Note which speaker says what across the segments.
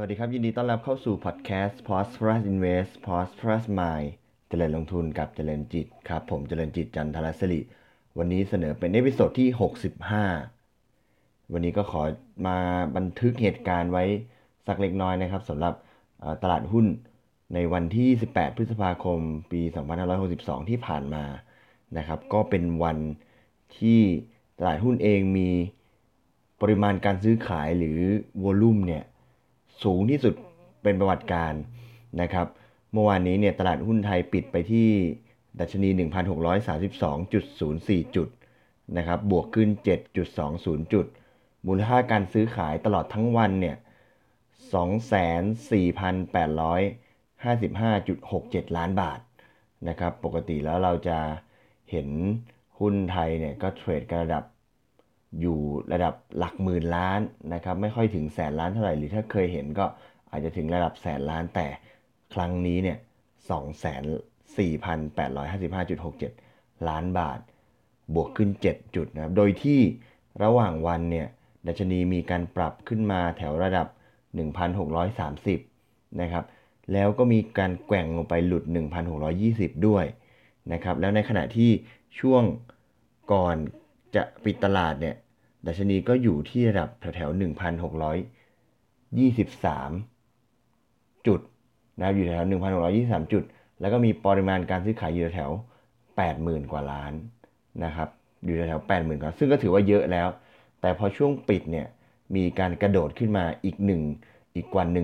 Speaker 1: วัสดีครับ ยินดีต้อนรับเข้าสู่พอดแคสต์ Prosperous Invest Prosperous Mind เจริญลงทุนกับเจริญจิตครับ ผมเจริญจิตจันทรศิริวันนี้เสนอเป็น episode ที่ 65 วันนี้ก็ขอมาบันทึกเหตุการณ์ไว้สักเล็กน้อยนะครับสำหรับตลาดหุ้นในวันที่ 18 พฤษภาคม ปี 2562 ที่ผ่านมานะครับ ก็เป็นวันที่ตลาดหุ้นเองมีปริมาณการซื้อขายหรือวอลุ่มเนี่ย สูงที่สุดเป็นประวัติการนะครับ เมื่อวานนี้เนี่ยตลาดหุ้นไทยปิดไปที่ดัชนี 1,632.04 จุดนะครับ บวกขึ้น 7.20 จุด มูลค่าการซื้อขายตลอดทั้งวันเนี่ย 24,855.67 ล้านบาทนะครับ ปกติแล้วเราจะเห็นหุ้นไทยเนี่ยก็เทรดกันระดับ อยู่ระดับหลักหมื่นล้านนะครับไม่ค่อยถึงแสนล้านเท่าไหร่หรือถ้าเคยเห็นก็อาจจะถึงระดับแสนล้านแต่ครั้งนี้เนี่ยสองแสนสี่พันแปดร้อยห้าสิบห้าจุดหกเจ็ดล้านบาท บวกขึ้น 7 จุดนะครับโดยที่ระหว่างวันเนี่ยดัชนีมีการปรับขึ้นมาแถวระดับ 1,630 นะครับแล้วก็มีการแกว่งลงไปหลุด 1,620 ด้วยนะครับแล้วในขณะที่ช่วงก่อน จะปิดตลาดเนี่ย ดัชนีก็อยู่ที่ระดับแถวๆ1,623จุดนะครับอยู่แถว1,623จุด แล้วก็มีปริมาณการซื้อขายอยู่แถว80,000กว่าล้านนะครับ อยู่แถว80,000กว่าซึ่งก็ถือว่าเยอะแล้ว แต่พอช่วงปิดเนี่ยมีการกระโดดขึ้นมาอีกหนึ่งอีกกว่า 1.1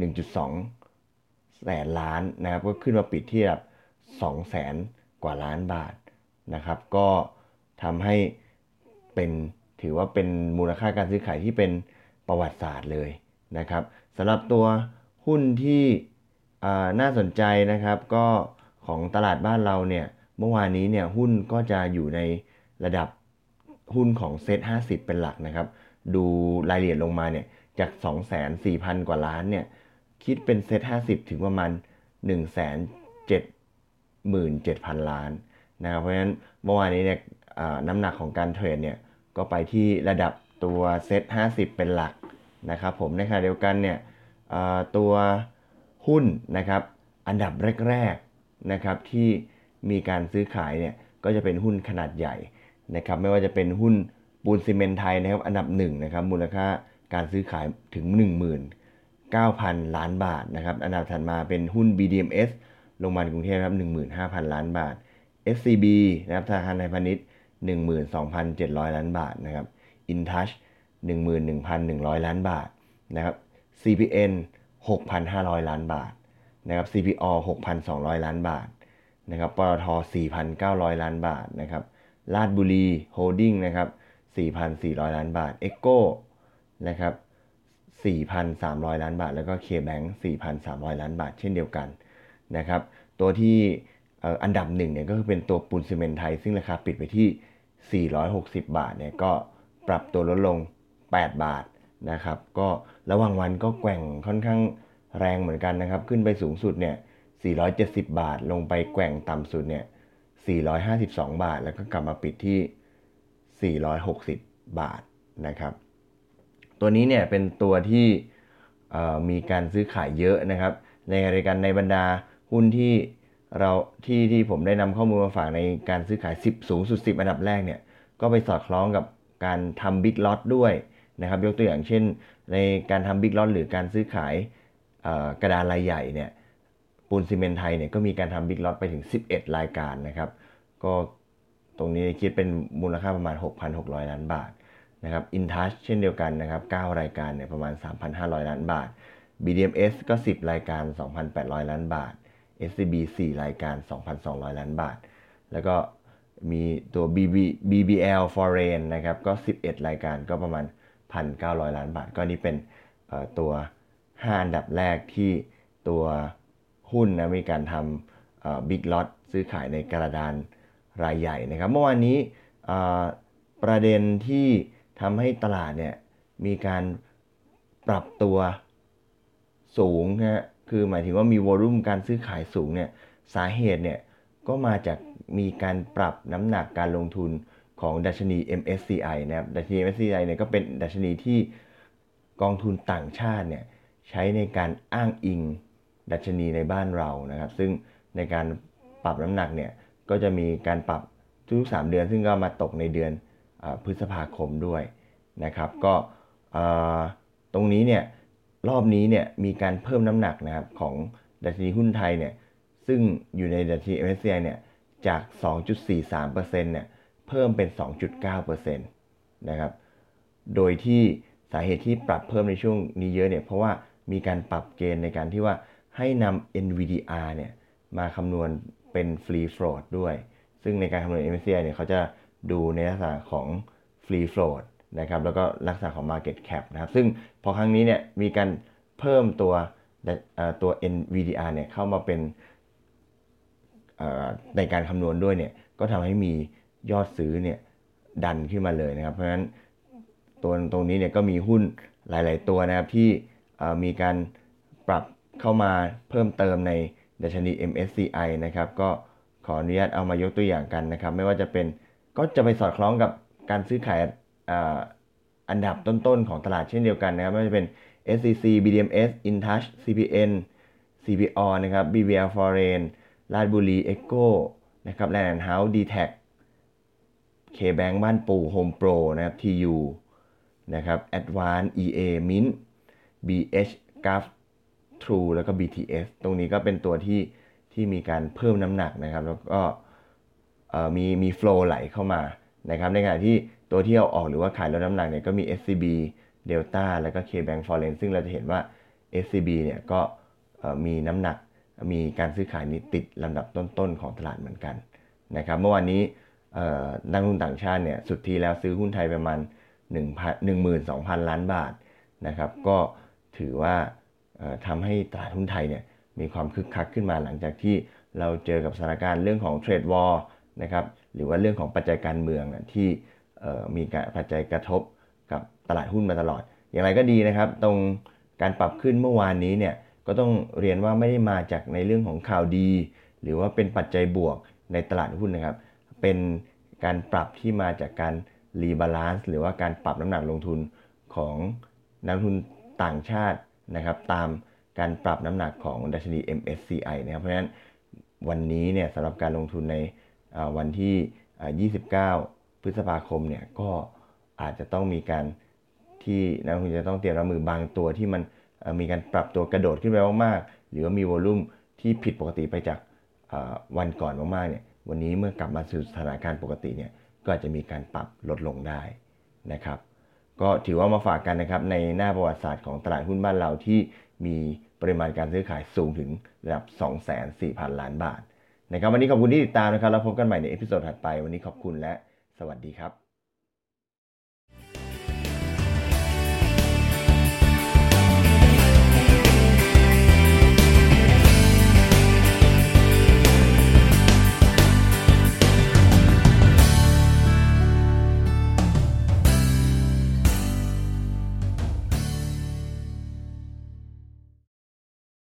Speaker 1: 1.2 แสนล้านนะครับ ก็ขึ้นมาปิดที่แบบ2แสนกว่าล้านบาทนะครับ ก็ ทำให้เป็นถือว่าเป็นมูลค่าการซื้อขายที่เป็นประวัติศาสตร์เลยนะครับสำหรับตัวหุ้นที่น่าสนใจนะครับ ก็ของตลาดบ้านเราเนี่ยเมื่อวานนี้เนี่ยหุ้นก็จะอยู่ในระดับหุ้นของเซ็ต50 เป็นหลักนะครับ ดูรายละเอียดลงมาเนี่ยจาก 2 4 0 0 0 กว่าล้านเนี่ยคิดเป็นเซ็ต50 ถึงประมาณ 1 7 7 0 0 0 ล้านนะครับเพราะฉะนั้นเมื่อวานนี้เนี่ย น้ำหนักของการเทรดเนี่ยก็ไปที่ระดับตัวเซ็ต50 เป็นหลักนะครับผมในขณะเดียวกันเนี่ยตัวหุ้นนะครับอันดับแรกๆนะครับที่มีการซื้อขายเนี่ยก็จะเป็นหุ้นขนาดใหญ่นะครับไม่ว่าจะเป็นหุ้นปูนซีเมนไทยนะครับอันดับ1นะครับมูลค่าการซื้อขายถึง 19,000 ล้านบาทนะครับอันดับถัดมาเป็นหุ้น BDMs โรงพยาบาลกรุงเทพครับ15,000 ล้านบาท SCB นะครับธนาคารไทยพาณิชย์ 12,700 ล้านบาทนะครับ InTouch 11,100 ล้านบาทนะครับ CPN 6,500 ล้านบาทนะครับ CPALL 6,200 ล้านบาทนะครับปตท4,900 ล้านบาทนะครับราชบุรีโฮลดิ้งนะครับ4,400 ล้านบาท e โก้นะครับ4,300 ล้านบาท แล้วก็ KBank 4,300 ล้านบาท เช่นเดียวกันนะครับ ตัวที่อันดับหนึ่งเนี่ยก็คือเป็นตัวปูนซิเมนต์ไทย ซึ่งราคาปิดไปที่ 460 บาทเนี่ยก็ปรับตัวลดลง 8 บาทนะครับ ก็ระหว่างวันก็แกว่งค่อนข้างแรงเหมือนกันนะครับ ขึ้นไปสูงสุดเนี่ย 470 บาท ลงไปแกว่งต่ำสุดเนี่ย 452 บาท แล้วก็กลับมาปิดที่ 460 บาทนะครับ ตัวนี้เนี่ยเป็นตัวที่มีการซื้อขายเยอะนะครับ ในรายการในบรรดาหุ้นที่ เราที่ที่ผมได้นำข้อมูลมาฝากในการซื้อขาย 10 สูงสุด 10 อันดับแรกเนี่ยก็ไปสอดคล้องกับการทำ big lot ด้วยนะครับยกตัวอย่างเช่น ในการทำ big lot หรือการซื้อขายกระดานรายใหญ่เนี่ยปูนซิเมนต์ไทยเนี่ยก็มีการทำ big lot ไปถึง 11 รายการนะครับ ก็ตรงนี้คิดเป็นมูลค่าประมาณ 6,600 ล้านบาทนะครับอินทัชเช่นเดียวกันนะครับ 9 รายการเนี่ยประมาณ 3,500 ล้านบาท BDMS ก็ 10 รายการ 2,800 ล้านบาท SCB 4 รายการ 2,200 ล้านบาท แล้วก็มีตัว BB BBL Foreign นะครับ ก็ 11 รายการก็ประมาณ 1,900 ล้านบาท ก็นี่เป็นตัว 5 อันดับแรกที่ตัวหุ้นนะมีการทำบิ๊กล็อตซื้อขายในกระดานรายใหญ่นะครับ เมื่อวานนี้ประเด็นที่ทำให้ตลาดเนี่ยมีการปรับตัวสูงนะ คือหมายถึงว่ามีวอลุ่มการซื้อขายสูงเนี่ยสาเหตุเนี่ยก็มาจากมีการปรับน้ำหนักการลงทุนของดัชนี MSCI นะครับ ดัชนี MSCI เนี่ยก็เป็นดัชนีที่กองทุนต่างชาติเนี่ยใช้ในการอ้างอิงดัชนีในบ้านเรานะครับ ซึ่งในการปรับน้ำหนักเนี่ยก็จะมีการปรับทุกๆ3เดือน ซึ่งก็มาตกในเดือนอพฤษภาคมด้วยนะครับ ก็ตรงนี้เนี่ย รอบนี้เนี่ยมีการเพิ่มน้ำหนักนะครับของดัชนีหุ้นไทยเนี่ยซึ่งอยู่ในดัชนี MSCI เนี่ยจาก 2.43%เนี่ยเพิ่มเป็น 2.9%นะครับ โดยที่สาเหตุที่ปรับเพิ่มในช่วงนี้เยอะเนี่ยเพราะว่ามีการปรับเกณฑ์ในการที่ว่าให้นำ NVDR เนี่ยมาคำนวณเป็น free float ด้วย ซึ่งในการคำนวณ MSCI เนี่ยเขาจะดูในลักษณะของ free float นะครับแล้วก็ลักษณะของ market cap นะครับซึ่งพอครั้งนี้เนี่ยมีการเพิ่มตัวตัว NVDR เนี่ยเข้ามาเป็นในการคำนวณด้วยเนี่ยก็ทำให้มียอดซื้อเนี่ยดันขึ้นมาเลยนะครับ เพราะฉะนั้นตัวตรงนี้เนี่ยก็มีหุ้นหลาย ๆ ตัวนะครับที่มีการปรับเข้ามาเพิ่มเติมในดัชนี MSCI นะครับก็ขออนุญาตเอามายกตัวอย่างกันนะครับ ไม่ว่าจะเป็นก็จะไปสอดคล้องกับการซื้อขาย อันดับต้นๆของตลาดเช่นเดียวกันนะครับไม่ว่าจะเป็น SCC BDMS InTouch CPN CPALL นะครับ BBL Foreign ราชบุรี EGCO นะครับแลนด์เฮาส์ดีแทค KBank บ้านปู่โฮมโปรนะครับ TU นะครับ Advance EA Mint BH g a f True แล้วก็ BTS ตรงนี้ก็เป็นตัวที่ที่มีการเพิ่มน้ำหนักนะครับ แล้วก็มีมีโฟล์ไหลเข้ามานะครับ ในขณะที่ ตัวที่เอาออกหรือว่าขายลดน้ำหนักเนี่ยก็มี SCB Delta แล้วก็ KBank Foreign ซึ่งเราจะเห็นว่า SCB เนี่ยก็มีน้ำหนักมีการซื้อขายนี้ติดลำดับต้นๆของตลาดเหมือนกันนะครับเมื่อวานนี้นักลงทุนต่างชาติเนี่ยสุดทีแล้วซื้อหุ้นไทยประมาณ12,000 ล้านบาทนะครับก็ถือว่าทำให้ตลาดหุ้นไทยเนี่ยมีความคึกคักขึ้นมาหลังจากที่เราเจอกับสถานการณ์เรื่องของเทรดวอลนะครับหรือว่าเรื่องของปัจจัยการเมืองที่ มีการปัจจัยกระทบกับตลาดหุ้นมาตลอด อย่างไรก็ดีนะครับ ตรงการปรับขึ้นเมื่อวานนี้เนี่ยก็ต้องเรียนว่าไม่ได้มาจากในเรื่องของข่าวดี หรือว่าเป็นปัจจัยบวกในตลาดหุ้นนะครับ เป็นการปรับที่มาจากการ rebalance หรือว่าการปรับน้ำหนักลงทุนของนักทุนต่างชาตินะครับ ตามการปรับน้ำหนักของดัชนี MSCI นะครับเพราะฉะนั้นวันนี้เนี่ยสำหรับการลงทุนในวันที่ 29 พฤษภาคมเนี่ยก็อาจจะต้องมีการที่นักลงทุนจะต้องเตรียมรับมือบางตัวที่มันมีการปรับตัวกระโดดขึ้นไปมากๆหรือว่ามี volume ที่ผิดปกติไปจากวันก่อนมากๆเนี่ยวันนี้เมื่อกลับมาสู่สถานการณ์ปกติเนี่ยก็อาจจะมีการปรับลดลงได้นะครับ ก็ถือว่ามาฝากกันนะครับในหน้าประวัติศาสตร์ของตลาดหุ้นบ้านเราที่มีปริมาณการซื้อขายสูงถึงระดับ 2,400ล้านบาทนะครับวันนี้ขอบคุณที่ติดตามนะครับแล้วพบกันใหม่ใน episode ถัดไป วันนี้ขอบคุณและ สวัสดีครับ